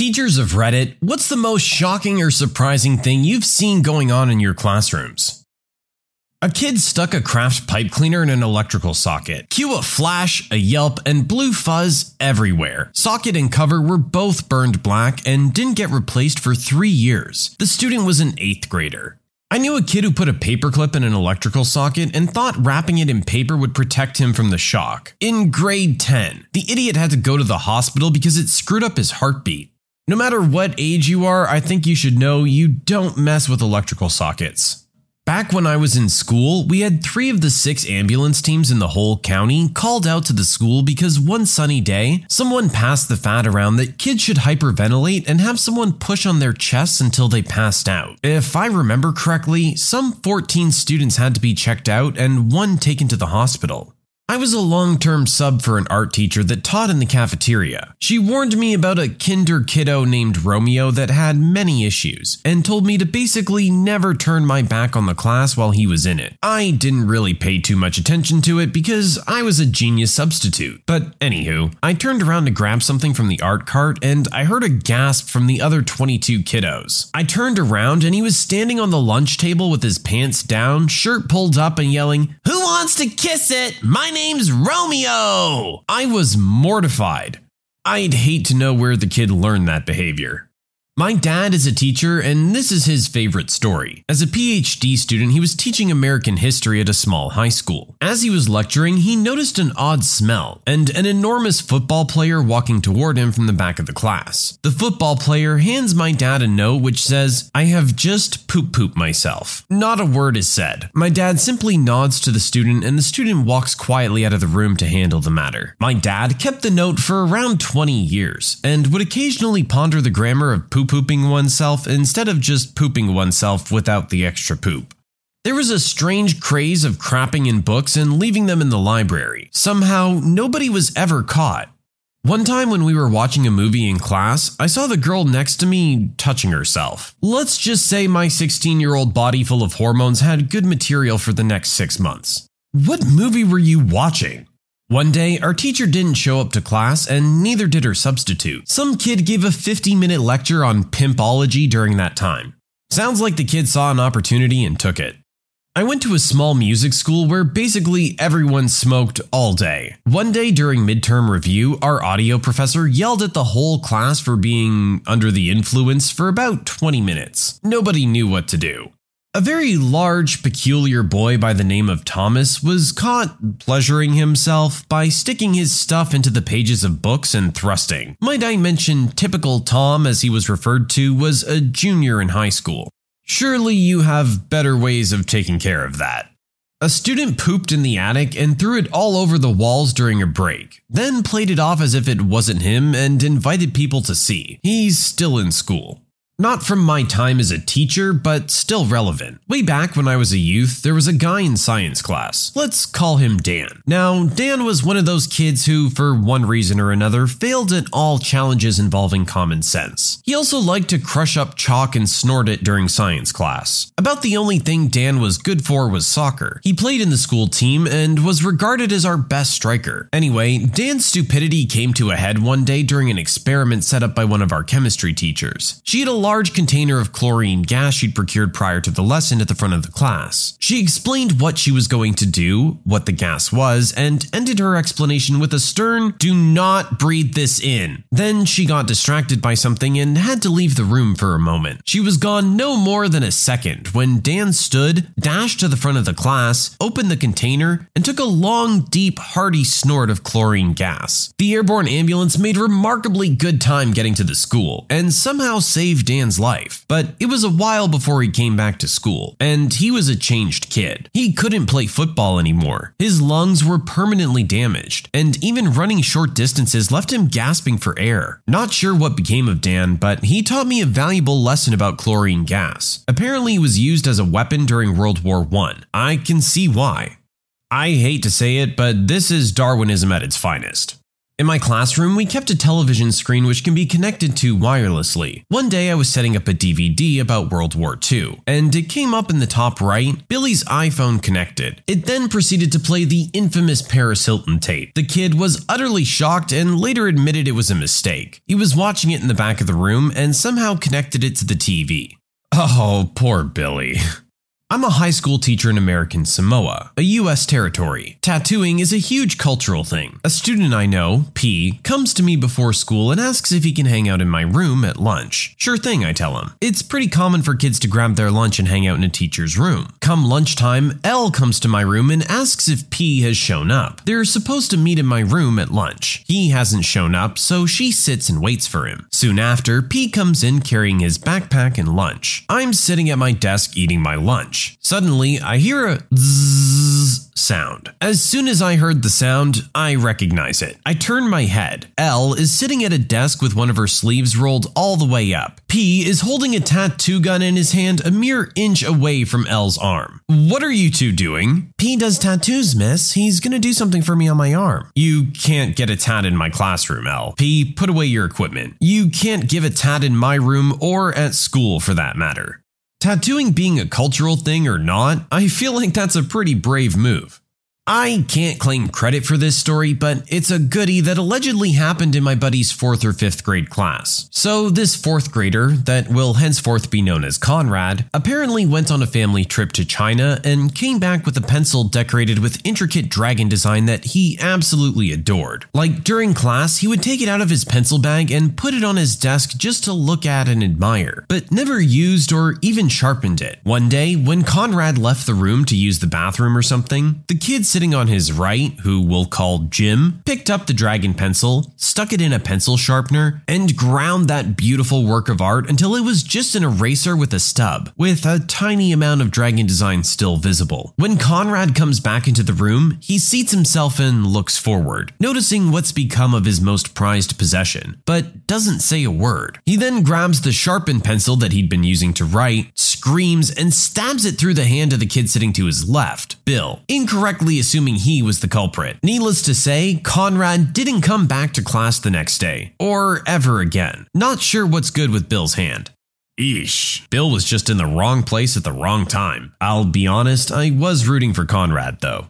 Teachers of Reddit, what's the most shocking or surprising thing you've seen going on in your classrooms? A kid stuck a craft pipe cleaner in an electrical socket. Cue a flash, a yelp, and blue fuzz everywhere. Socket and cover were both burned black and didn't get replaced for three years. The student was an 8th grader. I knew a kid who put a paperclip in an electrical socket and thought wrapping it in paper would protect him from the shock. In grade 10, the idiot had to go to the hospital because it screwed up his heartbeat. No matter what age you are, I think you should know you don't mess with electrical sockets. Back when I was in school, we had three of the six ambulance teams in the whole county called out to the school because one sunny day, someone passed the fad around that kids should hyperventilate and have someone push on their chests until they passed out. If I remember correctly, some 14 students had to be checked out and one taken to the hospital. I was a long term sub for an art teacher that taught in the cafeteria. She warned me about a kinder kiddo named Romeo that had many issues, and told me to basically never turn my back on the class while he was in it. I didn't really pay too much attention to it because I was a genius substitute. But anywho, I turned around to grab something from the art cart and I heard a gasp from the other 22 kiddos. I turned around and he was standing on the lunch table with his pants down, shirt pulled up, and yelling, Who wants to kiss it? My name's Romeo! I was mortified. I'd hate to know where the kid learned that behavior. My dad is a teacher, and this is his favorite story. As a PhD student, he was teaching American history at a small high school. As he was lecturing, he noticed an odd smell and an enormous football player walking toward him from the back of the class. The football player hands my dad a note which says, I have just poop poop myself. Not a word is said. My dad simply nods to the student, and the student walks quietly out of the room to handle the matter. My dad kept the note for around 20 years and would occasionally ponder the grammar of poop pooping oneself instead of just pooping oneself without the extra poop. There was a strange craze of crapping in books and leaving them in the library. Somehow, nobody was ever caught. One time when we were watching a movie in class, I saw the girl next to me touching herself. Let's just say my 16 year old body full of hormones had good material for the next six months. What movie were you watching? One day, our teacher didn't show up to class, and neither did her substitute. Some kid gave a 50 minute lecture on pimpology during that time. Sounds like the kid saw an opportunity and took it. I went to a small music school where basically everyone smoked all day. One day during midterm review, our audio professor yelled at the whole class for being under the influence for about 20 minutes. Nobody knew what to do. A very large, peculiar boy by the name of Thomas was caught pleasuring himself by sticking his stuff into the pages of books and thrusting. Might I mention, typical Tom, as he was referred to, was a junior in high school. Surely you have better ways of taking care of that. A student pooped in the attic and threw it all over the walls during a break, then played it off as if it wasn't him and invited people to see. He's still in school. Not from my time as a teacher, but still relevant. Way back when I was a youth, there was a guy in science class. Let's call him Dan. Now, Dan was one of those kids who, for one reason or another, failed at all challenges involving common sense. He also liked to crush up chalk and snort it during science class. About the only thing Dan was good for was soccer. He played in the school team and was regarded as our best striker. Anyway, Dan's stupidity came to a head one day during an experiment set up by one of our chemistry teachers. She had a large container of chlorine gas she'd procured prior to the lesson at the front of the class. She explained what she was going to do, what the gas was, and ended her explanation with a stern, Do not breathe this in. Then she got distracted by something and had to leave the room for a moment. She was gone no more than a second when Dan stood, dashed to the front of the class, opened the container, and took a long, deep, hearty snort of chlorine gas. The airborne ambulance made remarkably good time getting to the school and somehow saved Dan Dan's life, but it was a while before he came back to school, and he was a changed kid. He couldn't play football anymore. His lungs were permanently damaged, and even running short distances left him gasping for air. Not sure what became of Dan, but he taught me a valuable lesson about chlorine gas. Apparently, it was used as a weapon during World War I. I can see why. I hate to say it, but this is Darwinism at its finest. In my classroom, we kept a television screen which can be connected to wirelessly. One day I was setting up a DVD about World War II, and it came up in the top right, Billy's iPhone connected. It then proceeded to play the infamous Paris Hilton tape. The kid was utterly shocked and later admitted it was a mistake. He was watching it in the back of the room and somehow connected it to the TV. Oh, poor Billy. I'm a high school teacher in American Samoa, a US territory. Tattooing is a huge cultural thing. A student I know, P, comes to me before school and asks if he can hang out in my room at lunch. Sure thing, I tell him. It's pretty common for kids to grab their lunch and hang out in a teacher's room. Come lunchtime, L comes to my room and asks if P has shown up. They're supposed to meet in my room at lunch. He hasn't shown up, so she sits and waits for him. Soon after, P comes in carrying his backpack and lunch. I'm sitting at my desk eating my lunch. Suddenly, I hear a zzz sound. As soon as I heard the sound, I recognize it. I turn my head. L is sitting at a desk with one of her sleeves rolled all the way up. P is holding a tattoo gun in his hand a mere inch away from L's arm. What are you two doing? P does tattoos, miss. He's gonna do something for me on my arm. You can't get a tat in my classroom, L. P, put away your equipment. You can't give a tat in my room or at school for that matter. Tattooing being a cultural thing or not, I feel like that's a pretty brave move. I can't claim credit for this story, but it's a goody that allegedly happened in my buddy's 4th or 5th grade class. So, this 4th grader, that will henceforth be known as Conrad, apparently went on a family trip to China and came back with a pencil decorated with intricate dragon design that he absolutely adored. Like during class, he would take it out of his pencil bag and put it on his desk just to look at and admire, but never used or even sharpened it. One day, when Conrad left the room to use the bathroom or something, the kid sitting on his right, who we'll call Jim, picked up the dragon pencil, stuck it in a pencil sharpener, and ground that beautiful work of art until it was just an eraser with a stub, with a tiny amount of dragon design still visible. When Conrad comes back into the room, he seats himself and looks forward, noticing what's become of his most prized possession, but doesn't say a word. He then grabs the sharpened pencil that he'd been using to write, screams, and stabs it through the hand of the kid sitting to his left, Bill, incorrectly assuming he was the culprit. Needless to say, Conrad didn't come back to class the next day, or ever again. Not sure what's good with Bill's hand. Eesh. Bill was just in the wrong place at the wrong time. I'll be honest, I was rooting for Conrad though.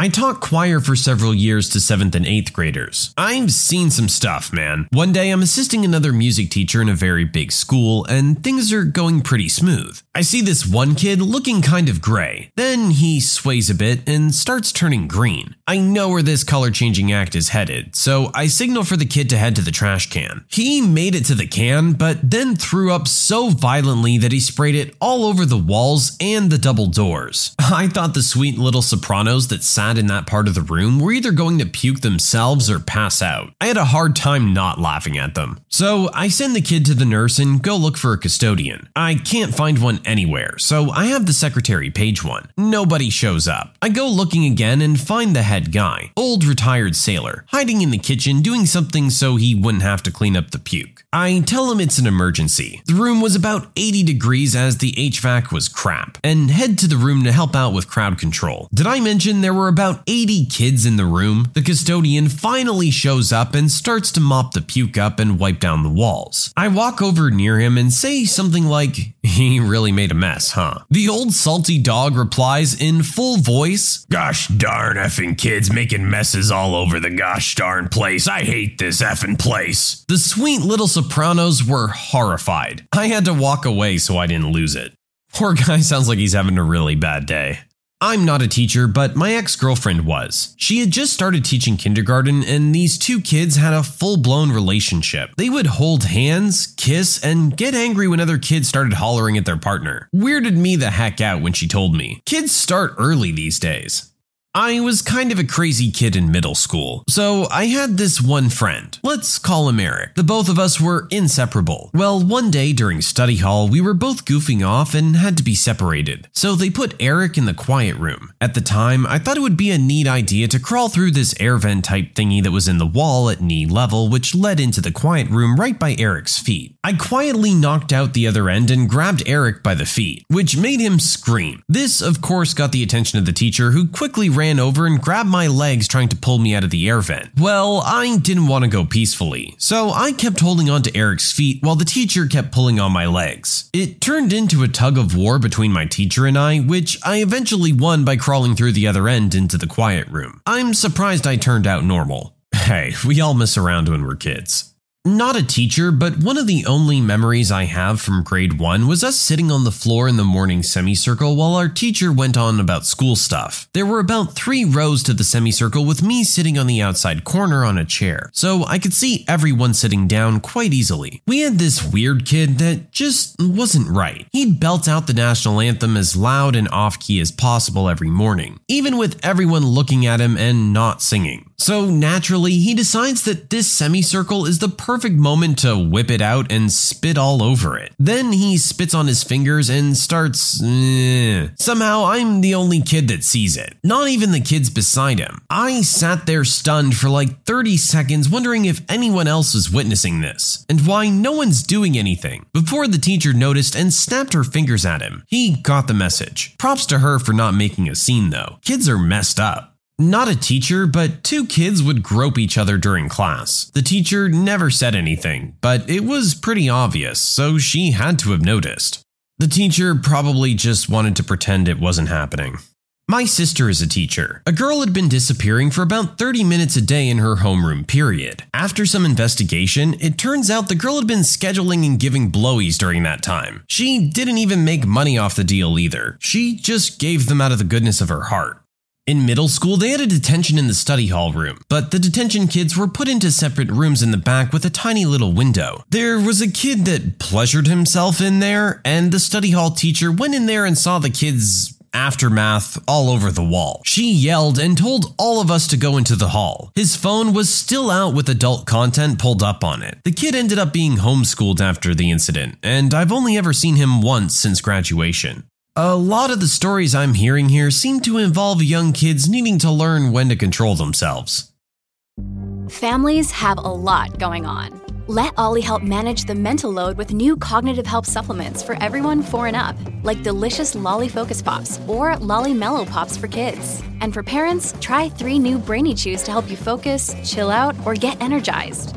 I taught choir for several years to 7th and 8th graders. I've seen some stuff, man. One day I'm assisting another music teacher in a very big school, and things are going pretty smooth. I see this one kid looking kind of gray. Then he sways a bit and starts turning green. I know where this color changing act is headed, so I signal for the kid to head to the trash can. He made it to the can, but then threw up so violently that he sprayed it all over the walls and the double doors. I thought the sweet little sopranos that in that part of the room were either going to puke themselves or pass out. I had a hard time not laughing at them. So I send the kid to the nurse and go look for a custodian. I can't find one anywhere, so I have the secretary page one. Nobody shows up. I go looking again and find the head guy, old retired sailor, hiding in the kitchen doing something so he wouldn't have to clean up the puke. I tell him it's an emergency. The room was about 80 degrees as the HVAC was crap, and head to the room to help out with crowd control. Did I mention there were about 80 kids in the room? The custodian finally shows up and starts to mop the puke up and wipe down the walls. I walk over near him and say something like, He really made a mess, huh? The old salty dog replies in full voice, Gosh darn effing kids making messes all over the gosh darn place. I hate this effing place. The sweet little sopranos were horrified. I had to walk away so I didn't lose it. Poor guy sounds like he's having a really bad day. I'm not a teacher, but my ex girlfriend was. She had just started teaching kindergarten, and these two kids had a full blown relationship. They would hold hands, kiss, and get angry when other kids started hollering at their partner. Weirded me the heck out when she told me. Kids start early these days. I was kind of a crazy kid in middle school, so I had this one friend. Let's call him Eric. The both of us were inseparable. Well, one day during study hall, we were both goofing off and had to be separated, so they put Eric in the quiet room. At the time, I thought it would be a neat idea to crawl through this air vent type thingy that was in the wall at knee level, which led into the quiet room right by Eric's feet. I quietly knocked out the other end and grabbed Eric by the feet, which made him scream. This, of course, got the attention of the teacher, who quickly ran over and grabbed my legs, trying to pull me out of the air vent. Well, I didn't want to go peacefully, so I kept holding on to Eric's feet while the teacher kept pulling on my legs. It turned into a tug of war between my teacher and I, which I eventually won by crawling through the other end into the quiet room. I'm surprised I turned out normal. Hey, we all mess around when we're kids. Not a teacher, but one of the only memories I have from grade 1 was us sitting on the floor in the morning semicircle while our teacher went on about school stuff. There were about three rows to the semicircle with me sitting on the outside corner on a chair, so I could see everyone sitting down quite easily. We had this weird kid that just wasn't right. He'd belt out the national anthem as loud and off key as possible every morning, even with everyone looking at him and not singing. So naturally, he decides that this semicircle is the perfect moment to whip it out and spit all over it. Then he spits on his fingers and starts. Eh. Somehow, I'm the only kid that sees it. Not even the kids beside him. I sat there stunned for like 30 seconds, wondering if anyone else was witnessing this, and why no one's doing anything, before the teacher noticed and snapped her fingers at him. He got the message. Props to her for not making a scene, though. Kids are messed up. Not a teacher, but two kids would grope each other during class. The teacher never said anything, but it was pretty obvious, so she had to have noticed. The teacher probably just wanted to pretend it wasn't happening. My sister is a teacher. A girl had been disappearing for about 30 minutes a day in her homeroom, period. After some investigation, it turns out the girl had been scheduling and giving blowies during that time. She didn't even make money off the deal either. She just gave them out of the goodness of her heart. In middle school, they had a detention in the study hall room, but the detention kids were put into separate rooms in the back with a tiny little window. There was a kid that pleasured himself in there, and the study hall teacher went in there and saw the kids aftermath all over the wall. She yelled and told all of us to go into the hall. His phone was still out with adult content pulled up on it. The kid ended up being homeschooled after the incident, and I've only ever seen him once since graduation. A lot of the stories I'm hearing here seem to involve young kids needing to learn when to control themselves. Families have a lot going on. Let OLLY help manage the mental load with new cognitive help supplements for everyone four and up, like delicious Lolly Focus Pops or Lolly Mellow Pops for kids. And for parents, try three new Brainy Chews to help you focus, chill out, or get energized.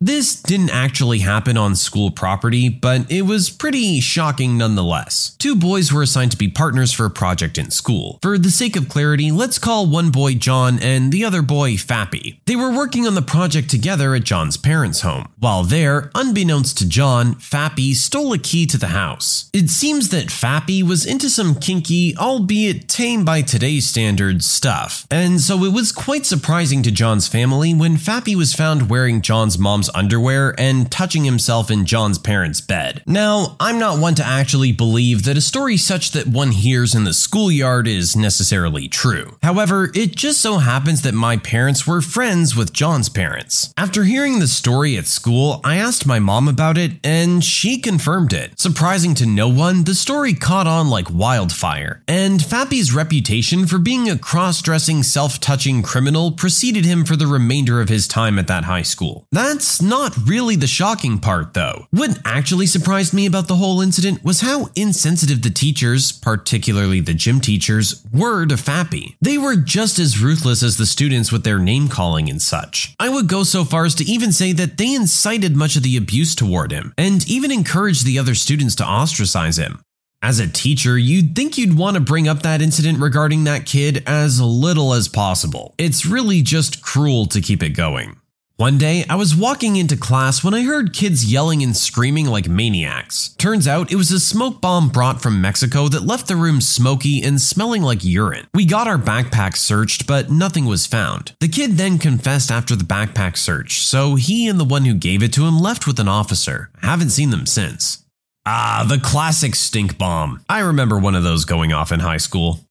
This didn't actually happen on school property, but it was pretty shocking nonetheless. Two boys were assigned to be partners for a project in school. For the sake of clarity, let's call one boy John and the other boy Fappy. They were working on the project together at John's parents' home. While there, unbeknownst to John, Fappy stole a key to the house. It seems that Fappy was into some kinky, albeit tame by today's standards, stuff, and so it was quite surprising to John's family when Fappy was found wearing John's mom's underwear and touching himself in John's parents' bed. Now, I'm not one to actually believe that a story such that one hears in the schoolyard is necessarily true. However, it just so happens that my parents were friends with John's parents. After hearing the story at school, I asked my mom about it, and she confirmed it. Surprising to no one, the story caught on like wildfire, and Fappy's reputation for being a cross dressing, self touching criminal preceded him for the remainder of his time at that high school. That's not really the shocking part, though. What actually surprised me about the whole incident was how insensitive the teachers, particularly the gym teachers, were to Fappy. They were just as ruthless as the students with their name calling and such. I would go so far as to even say that they incited much of the abuse toward him, and even encouraged the other students to ostracize him. As a teacher, you'd think you'd want to bring up that incident regarding that kid as little as possible. It's really just cruel to keep it going. One day, I was walking into class when I heard kids yelling and screaming like maniacs. Turns out it was a smoke bomb brought from Mexico that left the room smoky and smelling like urine. We got our backpacks searched, but nothing was found. The kid then confessed after the backpack search, so he and the one who gave it to him left with an officer. I haven't seen them since. Ah, the classic stink bomb. I remember one of those going off in high school.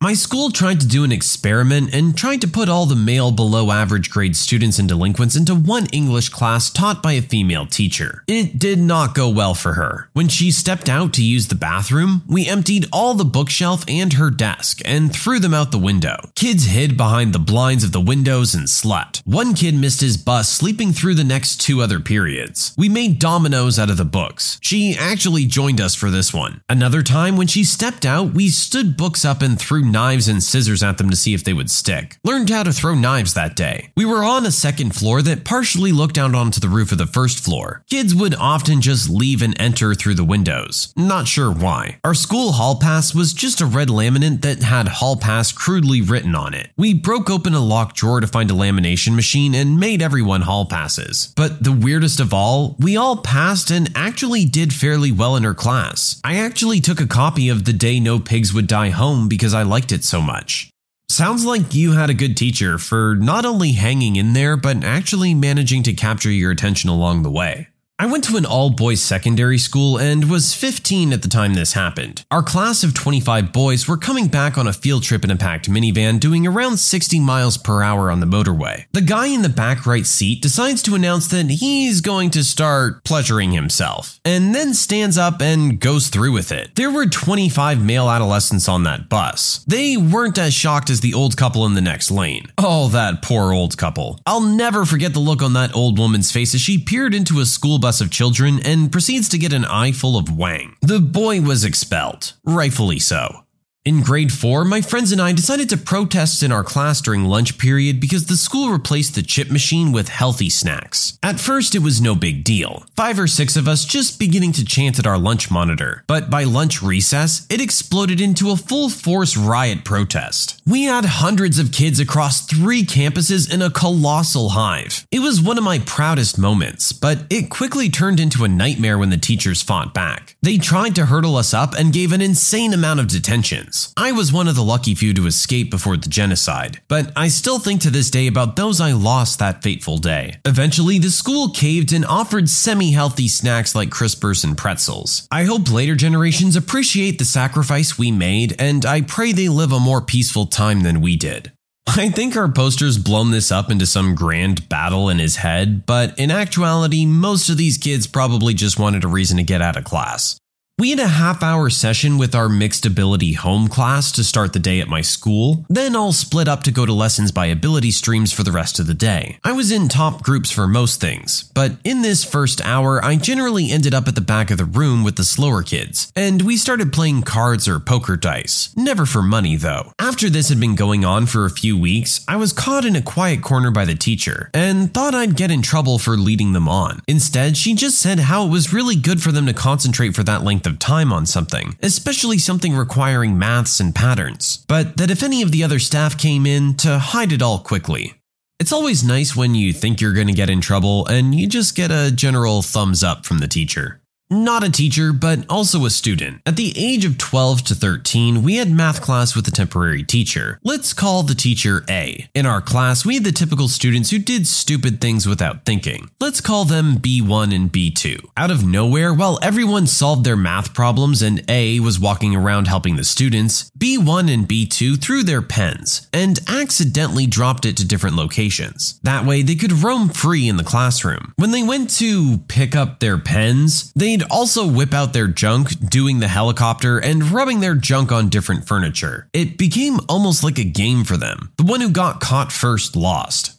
My school tried to do an experiment and tried to put all the male below average grade students and delinquents into one English class taught by a female teacher. It did not go well for her. When she stepped out to use the bathroom, we emptied all the bookshelf and her desk and threw them out the window. Kids hid behind the blinds of the windows and slept. One kid missed his bus sleeping through the next two other periods. We made dominoes out of the books. She actually joined us for this one. Another time when she stepped out, we stood books up and threw knives and scissors at them to see if they would stick. Learned how to throw knives that day. We were on a second floor that partially looked out onto the roof of the first floor. Kids would often just leave and enter through the windows. Not sure why. Our school hall pass was just a red laminate that had hall pass crudely written on it. We broke open a locked drawer to find a lamination machine and made everyone hall passes. But the weirdest of all, we all passed and actually did fairly well in her class. I actually took a copy of The Day No Pigs Would Die Home because I liked it so much. Sounds like you had a good teacher for not only hanging in there, but actually managing to capture your attention along the way. I went to an all boys secondary school and was 15 at the time this happened. Our class of 25 boys were coming back on a field trip in a packed minivan doing around 60 miles per hour on the motorway. The guy in the back right seat decides to announce that he's going to start pleasuring himself, and then stands up and goes through with it. There were 25 male adolescents on that bus. They weren't as shocked as the old couple in the next lane. Oh, that poor old couple. I'll never forget the look on that old woman's face as she peered into a school bus bus of children and proceeds to get an eye full of wang. The boy was expelled, rightfully so. In grade 4, my friends and I decided to protest in our class during lunch period because the school replaced the chip machine with healthy snacks. At first, it was no big deal. Five or six of us just beginning to chant at our lunch monitor. But by lunch recess, it exploded into a full force riot protest. We had hundreds of kids across three campuses in a colossal hive. It was one of my proudest moments, but it quickly turned into a nightmare when the teachers fought back. They tried to hurdle us up and gave an insane amount of detentions. I was one of the lucky few to escape before the genocide, but I still think to this day about those I lost that fateful day. Eventually, the school caved and offered semi healthy snacks like crispers and pretzels. I hope later generations appreciate the sacrifice we made, and I pray they live a more peaceful time than we did. I think our poster's blown this up into some grand battle in his head, but in actuality, most of these kids probably just wanted a reason to get out of class. We had a half hour session with our mixed ability home class to start the day at my school, then all split up to go to lessons by ability streams for the rest of the day. I was in top groups for most things, but in this first hour, I generally ended up at the back of the room with the slower kids, and we started playing cards or poker dice. Never for money, though. After this had been going on for a few weeks, I was caught in a quiet corner by the teacher and thought I'd get in trouble for leading them on. Instead, she just said how it was really good for them to concentrate for that length of time on something, especially something requiring maths and patterns, but that if any of the other staff came in, to hide it all quickly. It's always nice when you think you're going to get in trouble and you just get a general thumbs up from the teacher. Not a teacher, but also a student. At the age of 12 to 13, we had math class with a temporary teacher. Let's call the teacher A. In our class, we had the typical students who did stupid things without thinking. Let's call them B1 and B2. Out of nowhere, while everyone solved their math problems and A was walking around helping the students, B1 and B2 threw their pens and accidentally dropped it to different locations. That way, they could roam free in the classroom. When they went to pick up their pens, they They'd also whip out their junk, doing the helicopter, and rubbing their junk on different furniture. It became almost like a game for them. The one who got caught first lost.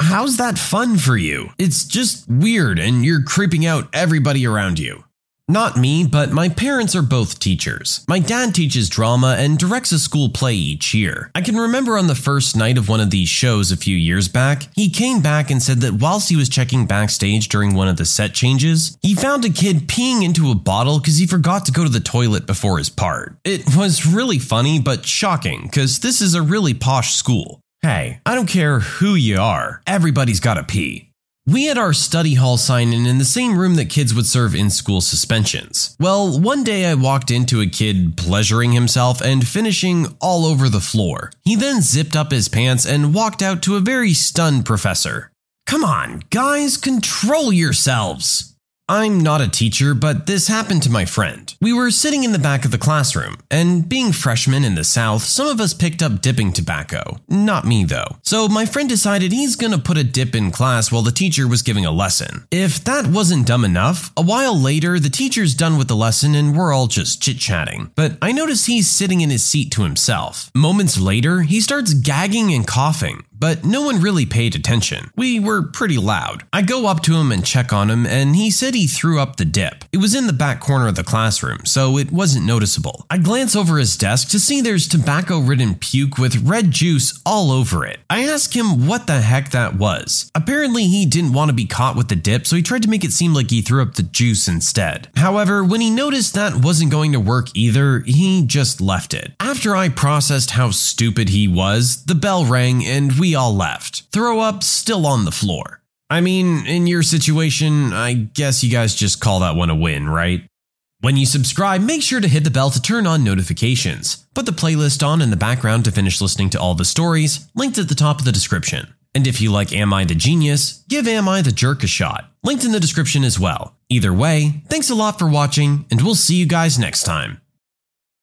How's that fun for you? It's just weird and you're creeping out everybody around you. Not me, but my parents are both teachers. My dad teaches drama and directs a school play each year. I can remember on the first night of one of these shows a few years back, he came back and said that whilst he was checking backstage during one of the set changes, he found a kid peeing into a bottle because he forgot to go to the toilet before his part. It was really funny, but shocking because this is a really posh school. Hey, I don't care who you are, everybody's gotta pee. We had our study hall sign in in the same room that kids would serve in school suspensions. Well, one day I walked into a kid pleasuring himself and finishing all over the floor. He then zipped up his pants and walked out to a very stunned professor. Come on, guys, control yourselves! I'm not a teacher, but this happened to my friend. We were sitting in the back of the classroom, and being freshmen in the South, some of us picked up dipping tobacco. Not me, though. So my friend decided he's gonna put a dip in class while the teacher was giving a lesson. If that wasn't dumb enough, a while later, the teacher's done with the lesson and we're all just chit chatting. But I notice he's sitting in his seat to himself. Moments later, he starts gagging and coughing but no one really paid attention. We were pretty loud. I go up to him and check on him, and he said he threw up the dip. It was in the back corner of the classroom, so it wasn't noticeable. I glance over his desk to see there's tobacco ridden puke with red juice all over it. I ask him what the heck that was. Apparently, he didn't want to be caught with the dip, so he tried to make it seem like he threw up the juice instead. However, when he noticed that wasn't going to work either, he just left it. After I processed how stupid he was, the bell rang and we we all left. Throw up still on the floor. I mean, in your situation, I guess you guys just call that one a win, right? When you subscribe, make sure to hit the bell to turn on notifications. Put the playlist on in the background to finish listening to all the stories, linked at the top of the description. And if you like Am I the Genius, give Am I the Jerk a shot, linked in the description as well. Either way, thanks a lot for watching, and we'll see you guys next time.